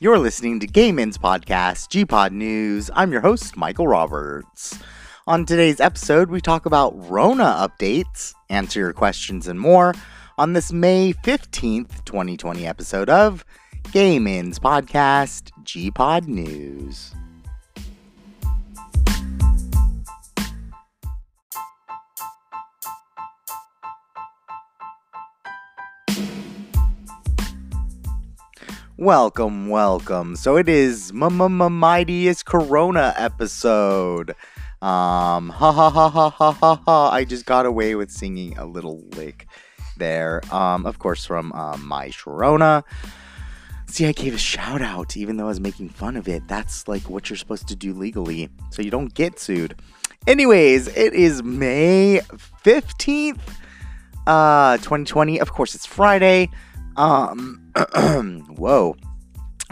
You're listening to Gay Men's Podcast, G-Pod News. I'm your host, Michael Roberts. On today's episode, we talk about Rona updates, answer your questions, and more on this May 15th, 2020 episode of Gay Men's Podcast, G-Pod News. Welcome, welcome. So it is my Mightiest Corona episode. Um, ha ha ha ha ha ha ha. I just got away with singing a little lick there. Um, of course, from uh, My Sharona. See, I gave a shout out even though I was making fun of it. That's like what you're supposed to do legally so you don't get sued. Anyways, it is May 15th, uh, 2020. Of course, it's Friday. Um, whoa.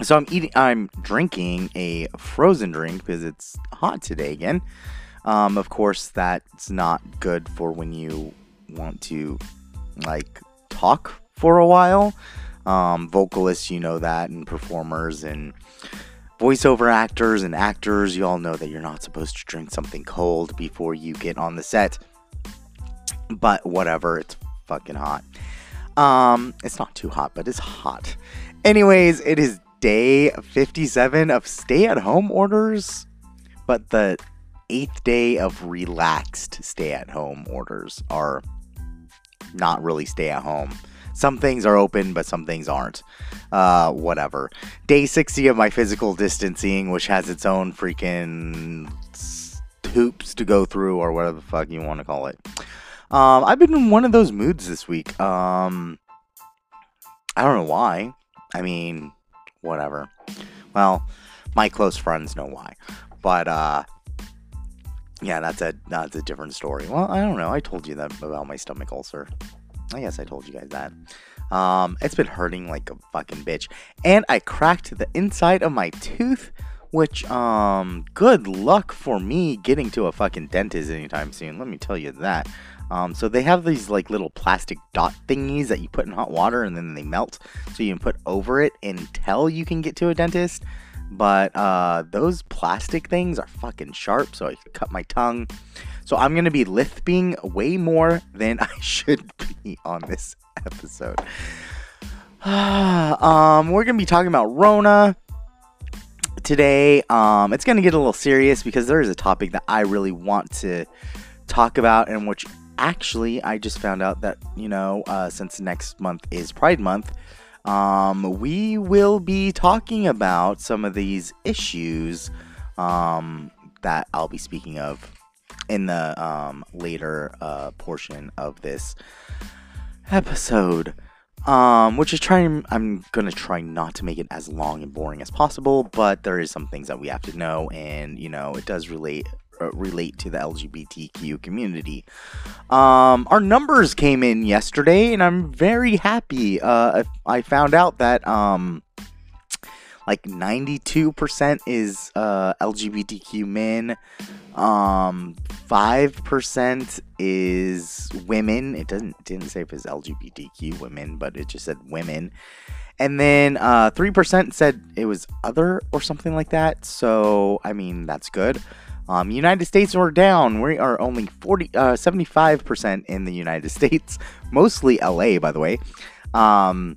So I'm eating, I'm drinking a frozen drink because it's hot today again. Um, of course, that's not good for when you want to like talk for a while. Um, vocalists, you know that, and performers and voiceover actors and actors, you all know that you're not supposed to drink something cold before you get on the set. But whatever, it's fucking hot. Um, it's not too hot, but it's hot. Anyways, it is day 57 of stay at home orders, but the eighth day of relaxed stay at home orders are not really stay at home. Some things are open, but some things aren't. Uh, whatever. Day 60 of my physical distancing, which has its own freaking hoops to go through, or whatever the fuck you want to call it. Um, I've been in one of those moods this week. Um, I don't know why. I mean, whatever. Well, my close friends know why. But uh, yeah, that's a that's a different story. Well, I don't know. I told you that about my stomach ulcer. I guess I told you guys that. Um, it's been hurting like a fucking bitch, and I cracked the inside of my tooth. Which, um, good luck for me getting to a fucking dentist anytime soon. Let me tell you that. Um, so they have these like little plastic dot thingies that you put in hot water and then they melt, so you can put over it until you can get to a dentist. But uh, those plastic things are fucking sharp, so I cut my tongue. So I'm gonna be lisping way more than I should be on this episode. um, we're gonna be talking about Rona today. Um, it's gonna get a little serious because there is a topic that I really want to talk about, and which actually, I just found out that, you know, uh, since next month is Pride Month, um, we will be talking about some of these issues um, that I'll be speaking of in the um, later uh, portion of this episode. Um, which is trying, I'm gonna try not to make it as long and boring as possible, but there is some things that we have to know, and you know, it does relate relate to the LGBTQ community. Um, our numbers came in yesterday, and I'm very happy. Uh, I found out that um, like 92% is uh, LGBTQ men. Um, 5% is women. It doesn't didn't say if it's LGBTQ women, but it just said women. And then uh, 3% said it was other or something like that. So, I mean, that's good. Um, United States we're down. We are only 40, uh, 75% in the United States, mostly LA, by the way. Um,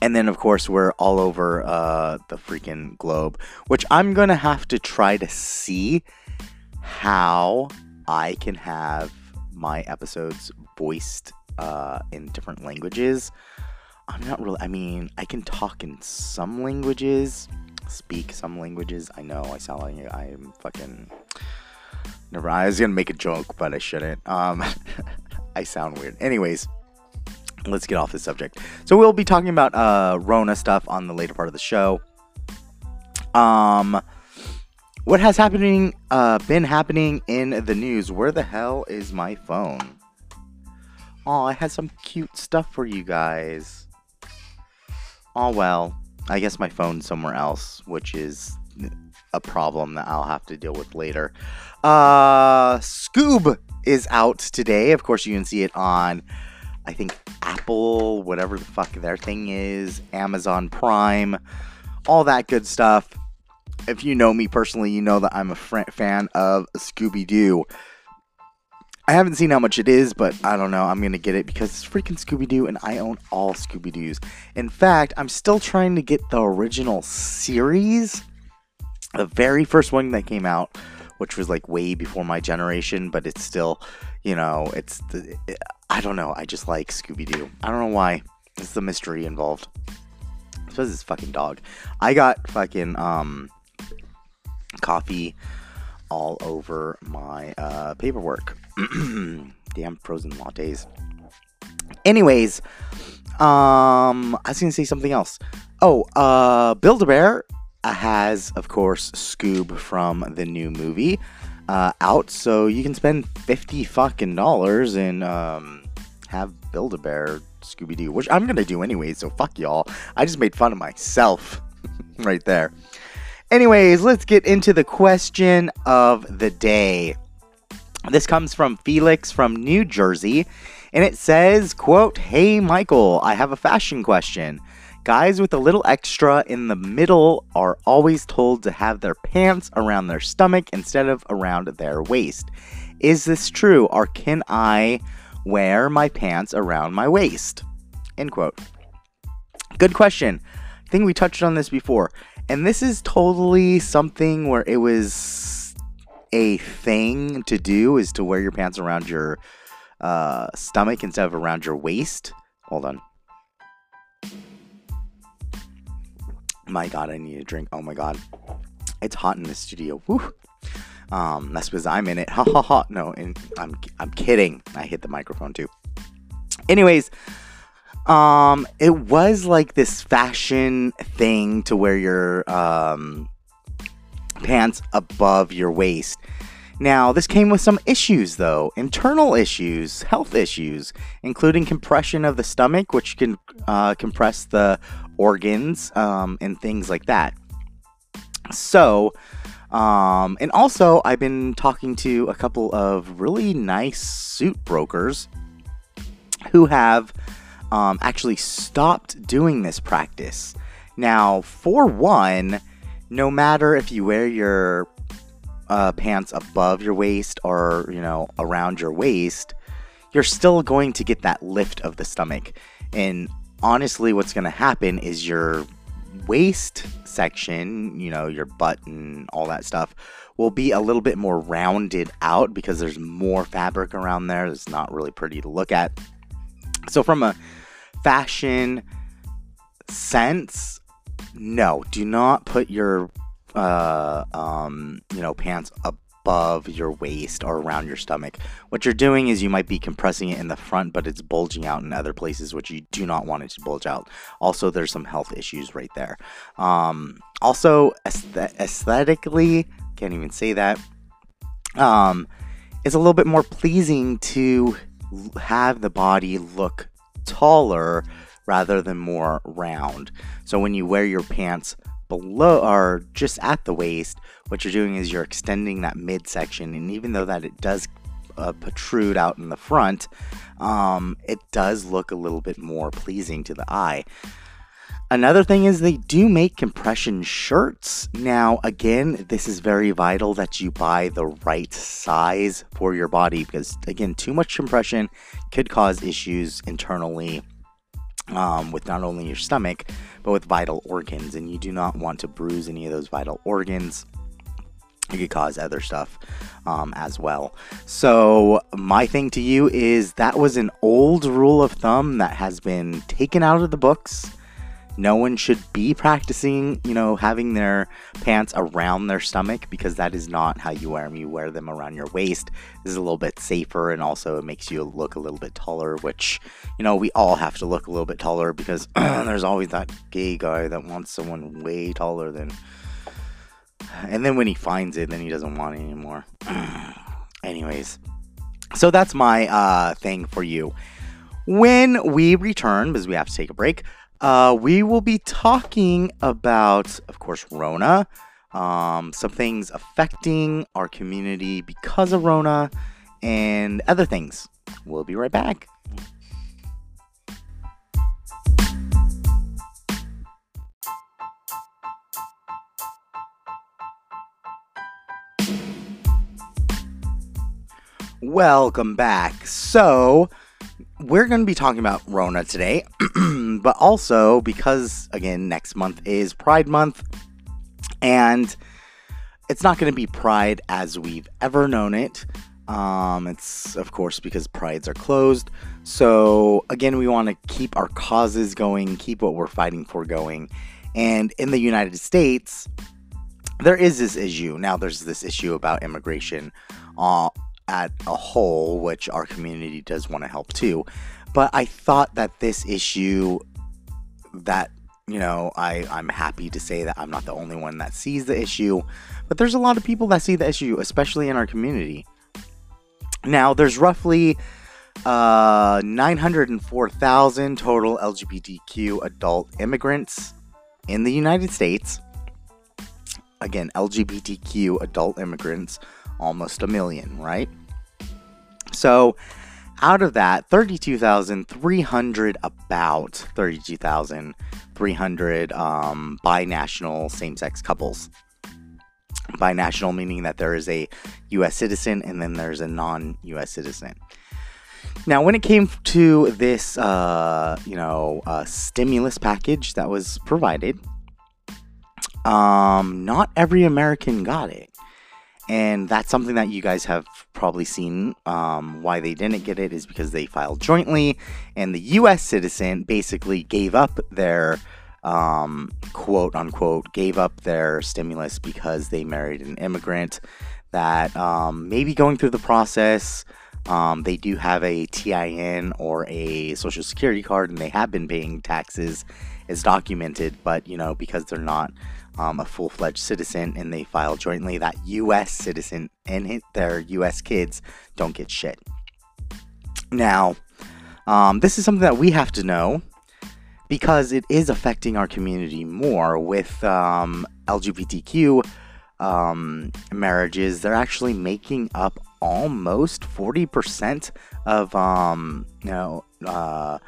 and then, of course, we're all over uh, the freaking globe, which I'm going to have to try to see how I can have my episodes voiced uh, in different languages. I'm not really, I mean, I can talk in some languages speak some languages. I know I sound like I'm fucking. Never. I was gonna make a joke, but I shouldn't. Um, I sound weird. Anyways, let's get off the subject. So we'll be talking about uh, Rona stuff on the later part of the show. Um, what has happening? Uh, been happening in the news? Where the hell is my phone? Oh, I had some cute stuff for you guys. Oh well. I guess my phone's somewhere else, which is a problem that I'll have to deal with later. Uh, Scoob is out today. Of course, you can see it on, I think, Apple, whatever the fuck their thing is, Amazon Prime, all that good stuff. If you know me personally, you know that I'm a fr- fan of Scooby Doo. I haven't seen how much it is, but I don't know. I'm gonna get it because it's freaking Scooby Doo, and I own all Scooby Doo's. In fact, I'm still trying to get the original series, the very first one that came out, which was like way before my generation, but it's still, you know, it's the. I don't know. I just like Scooby Doo. I don't know why. It's the mystery involved. I suppose it's fucking dog. I got fucking um coffee all over my uh, paperwork. Damn frozen lattes. Anyways, um, I was gonna say something else. Oh, uh, Build a Bear has, of course, Scoob from the new movie uh, out, so you can spend fifty fucking dollars and um, have Build a Bear Scooby Doo, which I'm gonna do anyway. So fuck y'all. I just made fun of myself right there. Anyways, let's get into the question of the day. This comes from Felix from New Jersey, and it says, quote, Hey Michael, I have a fashion question. Guys with a little extra in the middle are always told to have their pants around their stomach instead of around their waist. Is this true, or can I wear my pants around my waist? End quote. Good question. I think we touched on this before. And this is totally something where it was a thing to do is to wear your pants around your uh, stomach instead of around your waist. Hold on. My god, I need a drink. Oh my god. It's hot in the studio. Woo. Um, that's because I'm in it. Ha ha ha. No, and I'm I'm kidding. I hit the microphone too. Anyways, um, it was like this fashion thing to wear your um, pants above your waist. Now, this came with some issues, though internal issues, health issues, including compression of the stomach, which can uh, compress the organs um, and things like that. So, um, and also, I've been talking to a couple of really nice suit brokers who have um, actually stopped doing this practice. Now, for one, no matter if you wear your uh, pants above your waist or you know around your waist, you're still going to get that lift of the stomach. And honestly, what's going to happen is your waist section, you know, your butt and all that stuff, will be a little bit more rounded out because there's more fabric around there. It's not really pretty to look at. So, from a fashion sense, no, do not put your uh, um, you know pants above your waist or around your stomach. What you're doing is you might be compressing it in the front, but it's bulging out in other places, which you do not want it to bulge out. Also, there's some health issues right there. Um, also, aesthetically, can't even say that. Um, it's a little bit more pleasing to have the body look taller rather than more round. So when you wear your pants below or just at the waist, what you're doing is you're extending that midsection, and even though that it does uh, protrude out in the front, um, it does look a little bit more pleasing to the eye. Another thing is they do make compression shirts. Now, again, this is very vital that you buy the right size for your body because, again, too much compression could cause issues internally um, with not only your stomach, but with vital organs. And you do not want to bruise any of those vital organs. It could cause other stuff um, as well. So, my thing to you is that was an old rule of thumb that has been taken out of the books no one should be practicing, you know, having their pants around their stomach because that is not how you wear them. You wear them around your waist. This is a little bit safer and also it makes you look a little bit taller, which, you know, we all have to look a little bit taller because there's always that gay guy that wants someone way taller than. And then when he finds it, then he doesn't want it anymore. Anyways, so that's my uh, thing for you. When we return, because we have to take a break, uh, we will be talking about, of course, Rona, um, some things affecting our community because of Rona, and other things. We'll be right back. Welcome back. So, we're going to be talking about Rona today, but also because, again, next month is Pride Month, and it's not going to be Pride as we've ever known it. Um, it's, of course, because Prides are closed. So, again, we want to keep our causes going, keep what we're fighting for going. And in the United States, there is this issue. Now, there's this issue about immigration uh, at a whole, which our community does want to help too. But I thought that this issue that you know, I, I'm happy to say that I'm not the only one that sees the issue, but there's a lot of people that see the issue, especially in our community. Now, there's roughly uh, 904,000 total LGBTQ adult immigrants in the United States. Again, LGBTQ adult immigrants, almost a million, right? So, out of that, 32,300, about 32,300 um, binational same sex couples. Binational meaning that there is a US citizen and then there's a non US citizen. Now, when it came to this, uh, you know, uh, stimulus package that was provided, um, not every American got it and that's something that you guys have probably seen. Um, why they didn't get it is because they filed jointly, and the U.S. citizen basically gave up their um, quote unquote gave up their stimulus because they married an immigrant that um, maybe going through the process. Um, they do have a TIN or a social security card, and they have been paying taxes. It's documented, but you know because they're not um, a full fledged citizen and they file jointly, that U.S. citizen and their U.S. kids don't get shit. Now, um, this is something that we have to know because it is affecting our community more with um, LGBTQ um, marriages. They're actually making up almost 40% of, um, you know, uh,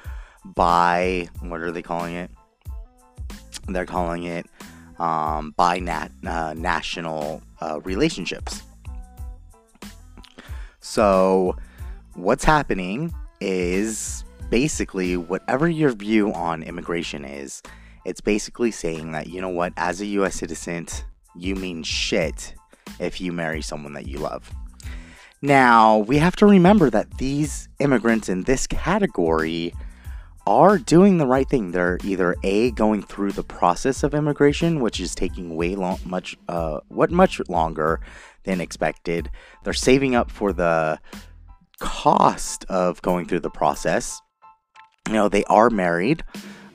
by, what are they calling it? They're calling it um, by nat- uh, national uh, relationships. So, what's happening is basically whatever your view on immigration is, it's basically saying that, you know what, as a US citizen, you mean shit if you marry someone that you love. Now, we have to remember that these immigrants in this category are doing the right thing. They're either a going through the process of immigration, which is taking way long, much, uh, what much longer than expected. They're saving up for the cost of going through the process. You know, they are married.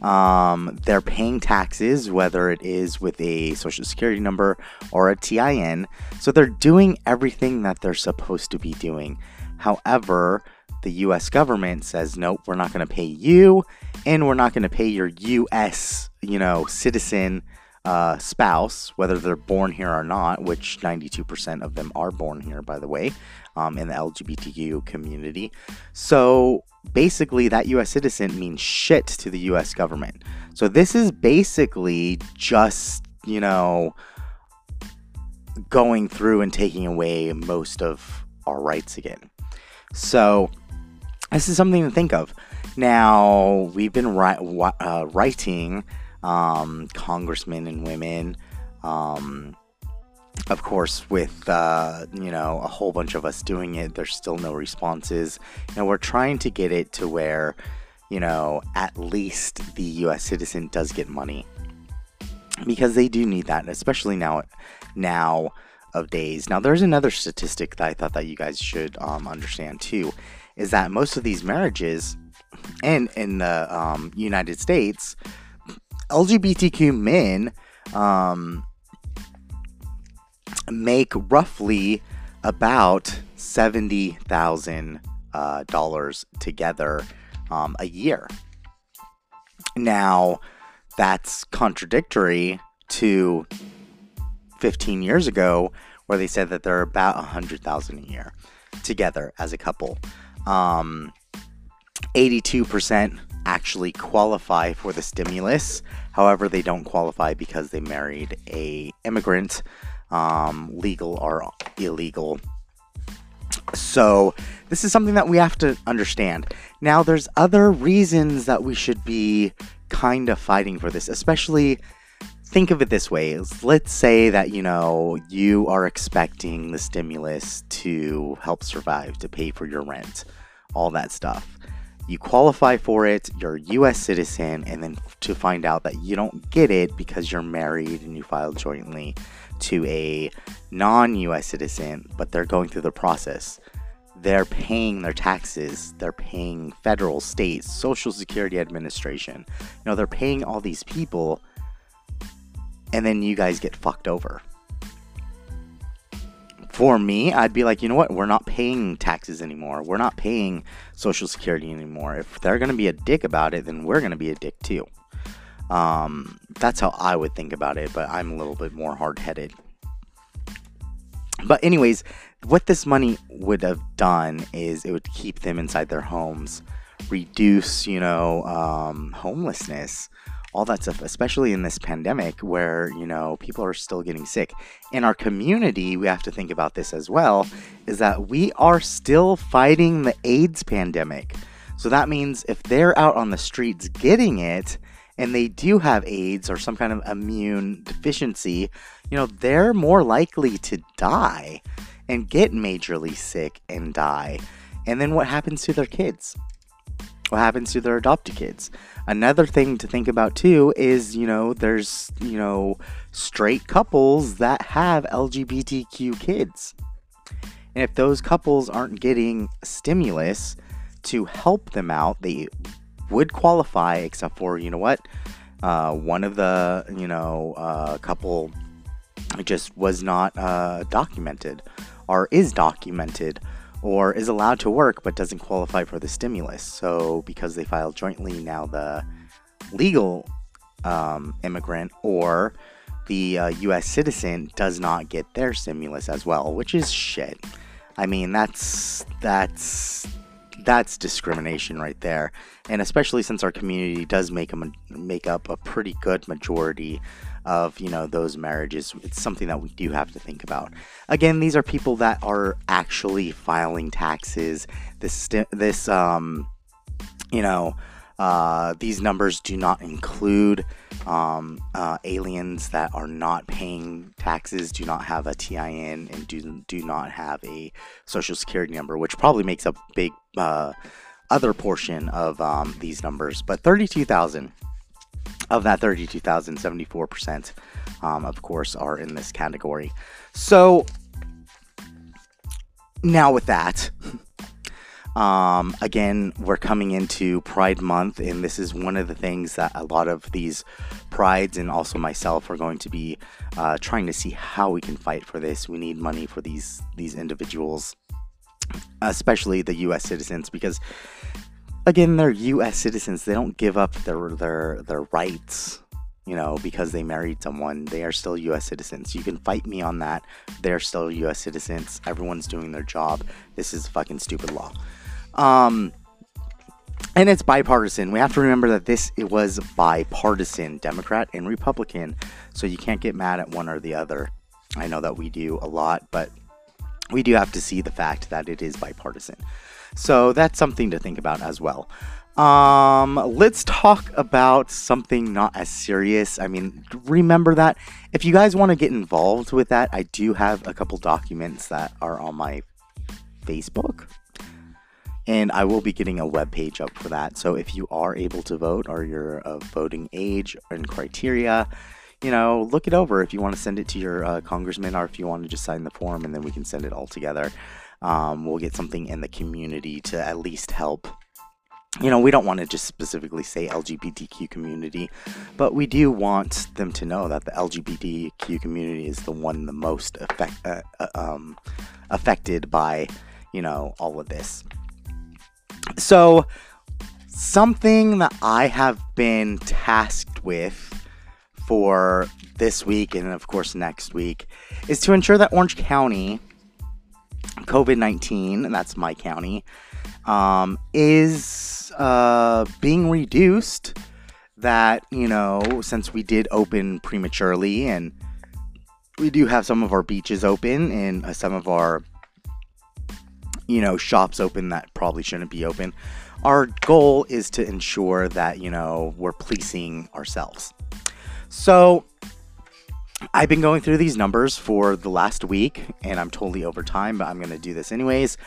Um, they're paying taxes, whether it is with a social security number or a TIN. So they're doing everything that they're supposed to be doing. However, the US government says, nope, we're not going to pay you, and we're not going to pay your US, you know, citizen uh, spouse, whether they're born here or not, which 92% of them are born here, by the way, um, in the LGBTQ community. So basically, that US citizen means shit to the US government. So this is basically just, you know, going through and taking away most of our rights again. So this is something to think of. Now, we've been ri- uh, writing um, congressmen and women, um, of course, with uh, you know a whole bunch of us doing it. There's still no responses, and we're trying to get it to where you know at least the U.S. citizen does get money because they do need that, especially now now of days. Now, there's another statistic that I thought that you guys should um, understand too is that most of these marriages and in the um, United States, LGBTQ men um, make roughly about seventy thousand uh, dollars together um, a year. Now, that's contradictory to 15 years ago, where they said that they're about a hundred thousand a year together as a couple. Um, 82% actually qualify for the stimulus. However, they don't qualify because they married a immigrant, um, legal or illegal. So, this is something that we have to understand. Now, there's other reasons that we should be kind of fighting for this, especially think of it this way let's say that you know you are expecting the stimulus to help survive to pay for your rent all that stuff. You qualify for it you're a us citizen and then to find out that you don't get it because you're married and you filed jointly to a non-us citizen but they're going through the process. They're paying their taxes they're paying federal state social security administration. You know they're paying all these people and then you guys get fucked over. For me, I'd be like, you know what? We're not paying taxes anymore. We're not paying Social Security anymore. If they're going to be a dick about it, then we're going to be a dick too. Um, that's how I would think about it, but I'm a little bit more hard headed. But, anyways, what this money would have done is it would keep them inside their homes, reduce, you know, um, homelessness, all that stuff, especially in this pandemic where, you know, people are still getting sick. In our community, we have to think about this as well, is that we are still fighting the AIDS pandemic. So that means if they're out on the streets getting it and they do have AIDS or some kind of immune deficiency, you know, they're more likely to die and get majorly sick and die. And then what happens to their kids? What happens to their adopted kids? Another thing to think about too is, you know, there's, you know, straight couples that have LGBTQ kids. And if those couples aren't getting stimulus to help them out, they would qualify, except for, you know what? Uh, one of the, you know, uh, couple just was not uh, documented or is documented or is allowed to work but doesn't qualify for the stimulus. So, because they filed jointly, now the legal um, immigrant or the uh, US citizen does not get their stimulus as well, which is shit. I mean, that's that's that's discrimination right there. And especially since our community does make a make up a pretty good majority of you know those marriages. It's something that we do have to think about. Again these are people that are actually filing taxes. This this um you know uh, these numbers do not include um, uh, aliens that are not paying taxes, do not have a TIN, and do, do not have a social security number, which probably makes up big uh, other portion of um, these numbers. But 32,000 of that 32,000, 74%, um, of course, are in this category. So, now with that, um, again, we're coming into Pride Month, and this is one of the things that a lot of these prides and also myself are going to be uh, trying to see how we can fight for this. We need money for these these individuals, especially the U.S. citizens, because again, they're U.S. citizens. They don't give up their their their rights, you know, because they married someone. They are still U.S. citizens. You can fight me on that. They're still U.S. citizens. Everyone's doing their job. This is fucking stupid law. Um, and it's bipartisan. We have to remember that this it was bipartisan, Democrat and Republican. So you can't get mad at one or the other. I know that we do a lot, but we do have to see the fact that it is bipartisan. So that's something to think about as well. Um, let's talk about something not as serious. I mean, remember that if you guys want to get involved with that, I do have a couple documents that are on my Facebook. And I will be getting a web page up for that. So if you are able to vote or you're of voting age and criteria, you know, look it over if you want to send it to your uh, congressman or if you want to just sign the form and then we can send it all together um, we'll get something in the community to at least help you know, we don't want to just specifically say LGBTQ community, but we do want them to know that the LGBTQ community is the one the most effect, uh, uh, um, affected by, you know, all of this. So, something that I have been tasked with for this week and, of course, next week is to ensure that Orange County COVID 19, and that's my county, um, is uh, being reduced. That, you know, since we did open prematurely and we do have some of our beaches open and uh, some of our you know, shops open that probably shouldn't be open. Our goal is to ensure that, you know, we're policing ourselves. So, I've been going through these numbers for the last week, and I'm totally over time, but I'm going to do this anyways.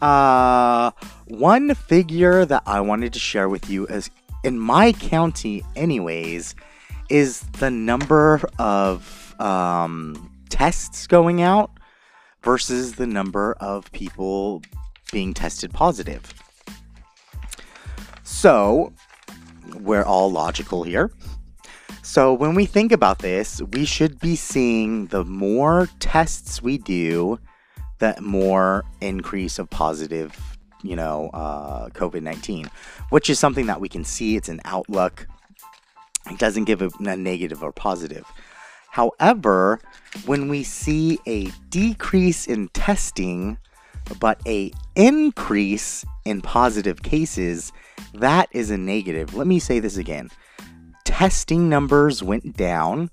Uh, one figure that I wanted to share with you is in my county, anyways, is the number of um, tests going out versus the number of people being tested positive. So, we're all logical here. So, when we think about this, we should be seeing the more tests we do, the more increase of positive, you know, uh, COVID 19, which is something that we can see. It's an outlook. It doesn't give a, a negative or positive. However, when we see a decrease in testing, but a increase in positive cases, that is a negative. Let me say this again. Testing numbers went down,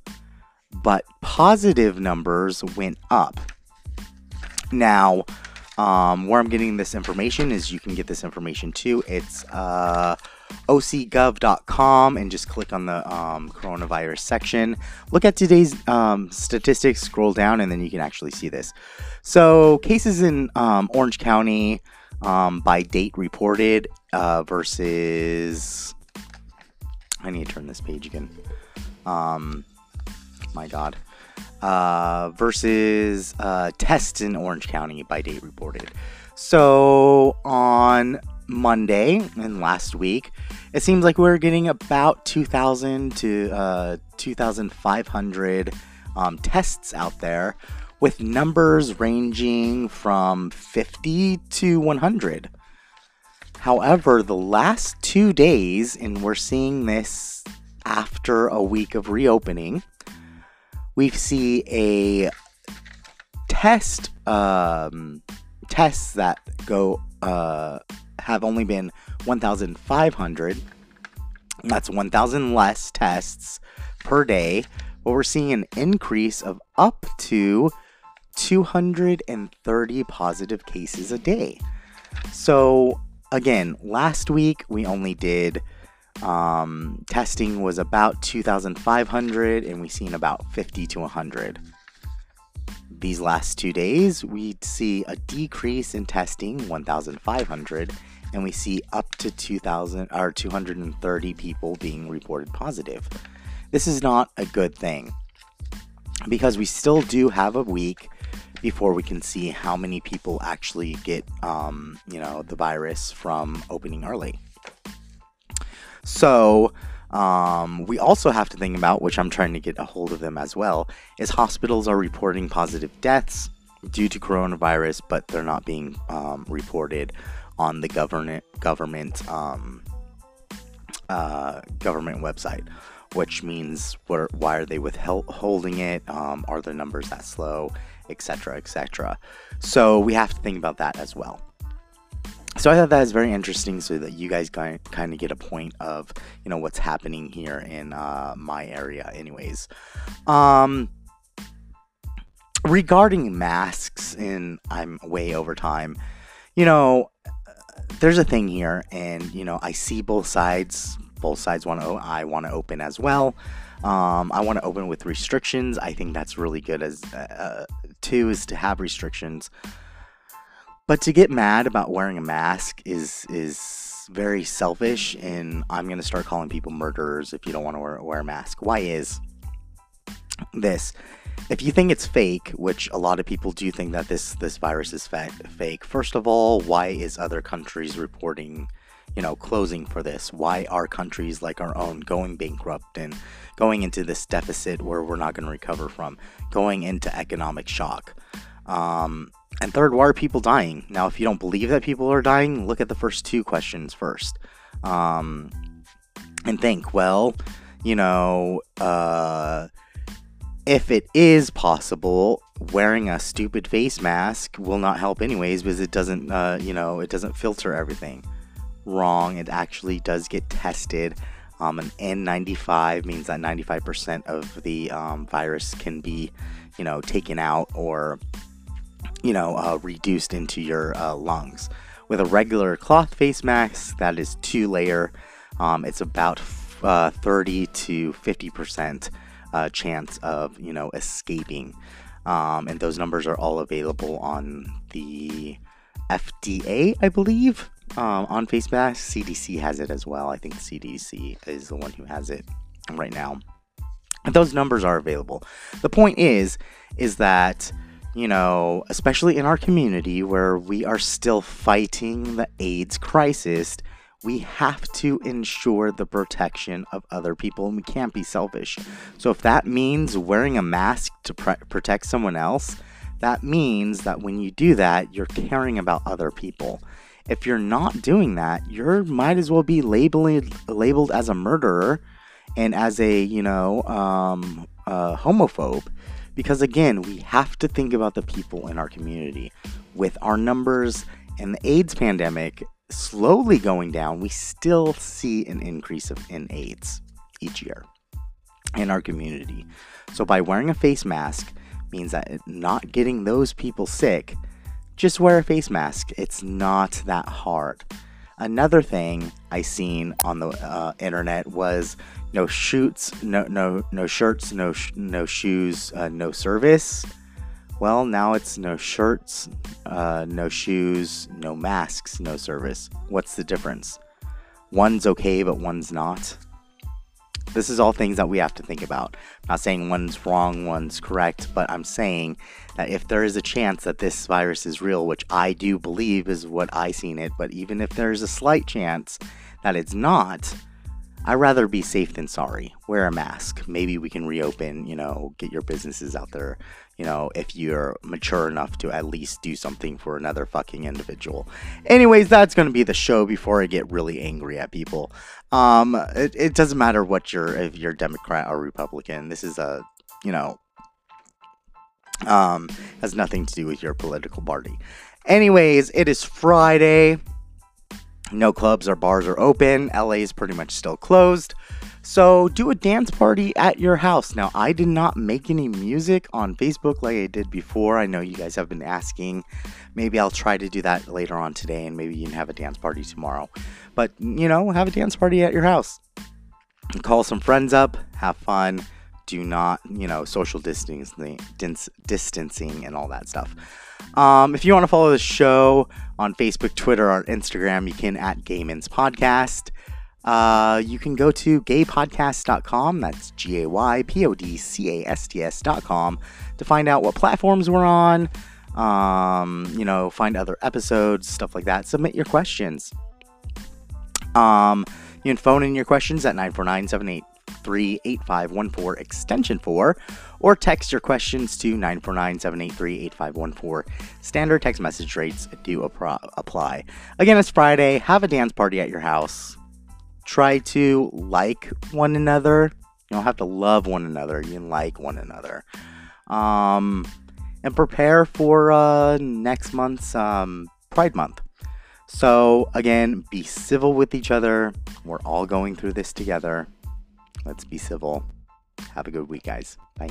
but positive numbers went up. Now, um, where I'm getting this information is you can get this information too. It's uh, ocgov.com and just click on the um, coronavirus section. Look at today's um, statistics, scroll down, and then you can actually see this. So, cases in um, Orange County um, by date reported uh, versus. I need to turn this page again. Um, my God. Uh, versus uh, tests in Orange County by date reported. So on Monday and last week, it seems like we're getting about 2,000 to uh, 2,500 um, tests out there with numbers ranging from 50 to 100. However, the last two days, and we're seeing this after a week of reopening, we see a test um, tests that go uh, have only been 1,500. That's 1,000 less tests per day. But we're seeing an increase of up to 230 positive cases a day. So, again, last week we only did um, testing was about 2,500 and we've seen about 50 to 100. These last two days, we see a decrease in testing, 1,500, and we see up to 2,000 or 230 people being reported positive. This is not a good thing because we still do have a week before we can see how many people actually get, um, you know, the virus from opening early. So, um, we also have to think about, which I'm trying to get a hold of them as well, is hospitals are reporting positive deaths due to coronavirus, but they're not being um, reported on the government government um, uh, government website. Which means, where, why are they withholding it? Um, are the numbers that slow, etc., etc. So we have to think about that as well so I thought that was very interesting, so that you guys kind of get a point of you know what's happening here in uh, my area, anyways. Um, regarding masks, and I'm way over time. You know, there's a thing here, and you know I see both sides. Both sides want to. I want to open as well. Um, I want to open with restrictions. I think that's really good as uh, two is to have restrictions. But to get mad about wearing a mask is is very selfish, and I'm gonna start calling people murderers if you don't want to wear, wear a mask. Why is this? If you think it's fake, which a lot of people do think that this this virus is fa- fake, first of all, why is other countries reporting, you know, closing for this? Why are countries like our own going bankrupt and going into this deficit where we're not going to recover from, going into economic shock? Um, and third, why are people dying? Now, if you don't believe that people are dying, look at the first two questions first. Um, and think, well, you know, uh, if it is possible, wearing a stupid face mask will not help anyways because it doesn't, uh, you know, it doesn't filter everything. Wrong. It actually does get tested. Um, an N95 means that 95% of the um, virus can be, you know, taken out or you know, uh, reduced into your uh, lungs. With a regular cloth face mask, that is two layer, um, it's about uh, 30 to 50 percent uh, chance of you know escaping, um, and those numbers are all available on the FDA, I believe, um, on face masks. CDC has it as well. I think CDC is the one who has it right now. And those numbers are available. The point is, is that you know, especially in our community where we are still fighting the AIDS crisis, we have to ensure the protection of other people and we can't be selfish. So, if that means wearing a mask to protect someone else, that means that when you do that, you're caring about other people. If you're not doing that, you might as well be labeled labeled as a murderer and as a you know um, uh, homophobe because again, we have to think about the people in our community. With our numbers and the AIDS pandemic slowly going down, we still see an increase of, in AIDS each year in our community. So by wearing a face mask means that not getting those people sick, just wear a face mask. It's not that hard. Another thing I seen on the uh, internet was no shoots, no no no shirts, no sh- no shoes, uh, no service. Well, now it's no shirts, uh, no shoes, no masks, no service. What's the difference? One's okay, but one's not. This is all things that we have to think about. I'm not saying one's wrong, one's correct, but I'm saying that if there is a chance that this virus is real, which I do believe is what I seen it, but even if there's a slight chance that it's not, I'd rather be safe than sorry. Wear a mask. Maybe we can reopen, you know, get your businesses out there, you know, if you're mature enough to at least do something for another fucking individual. Anyways, that's going to be the show before I get really angry at people. Um, it, it doesn't matter what you're, if you're Democrat or Republican. This is a, you know, um, has nothing to do with your political party. Anyways, it is Friday. No clubs or bars are open. LA is pretty much still closed. So do a dance party at your house. Now, I did not make any music on Facebook like I did before. I know you guys have been asking. Maybe I'll try to do that later on today and maybe can have a dance party tomorrow. But, you know, have a dance party at your house. Call some friends up, have fun. Do not, you know, social distancing, distancing and all that stuff. Um, if you want to follow the show on Facebook, Twitter, or Instagram, you can at Gayman's Podcast. Uh, you can go to gaypodcast.com, that's G A Y P O D C A S T S.com, to find out what platforms we're on, um, you know, find other episodes, stuff like that. Submit your questions. Um, you can phone in your questions at 949 783 8514 extension 4 or text your questions to 949 783 8514. Standard text message rates do apply. Again, it's Friday. Have a dance party at your house. Try to like one another. You don't have to love one another, you can like one another. Um, and prepare for uh, next month's um, Pride Month. So, again, be civil with each other. We're all going through this together. Let's be civil. Have a good week, guys. Bye.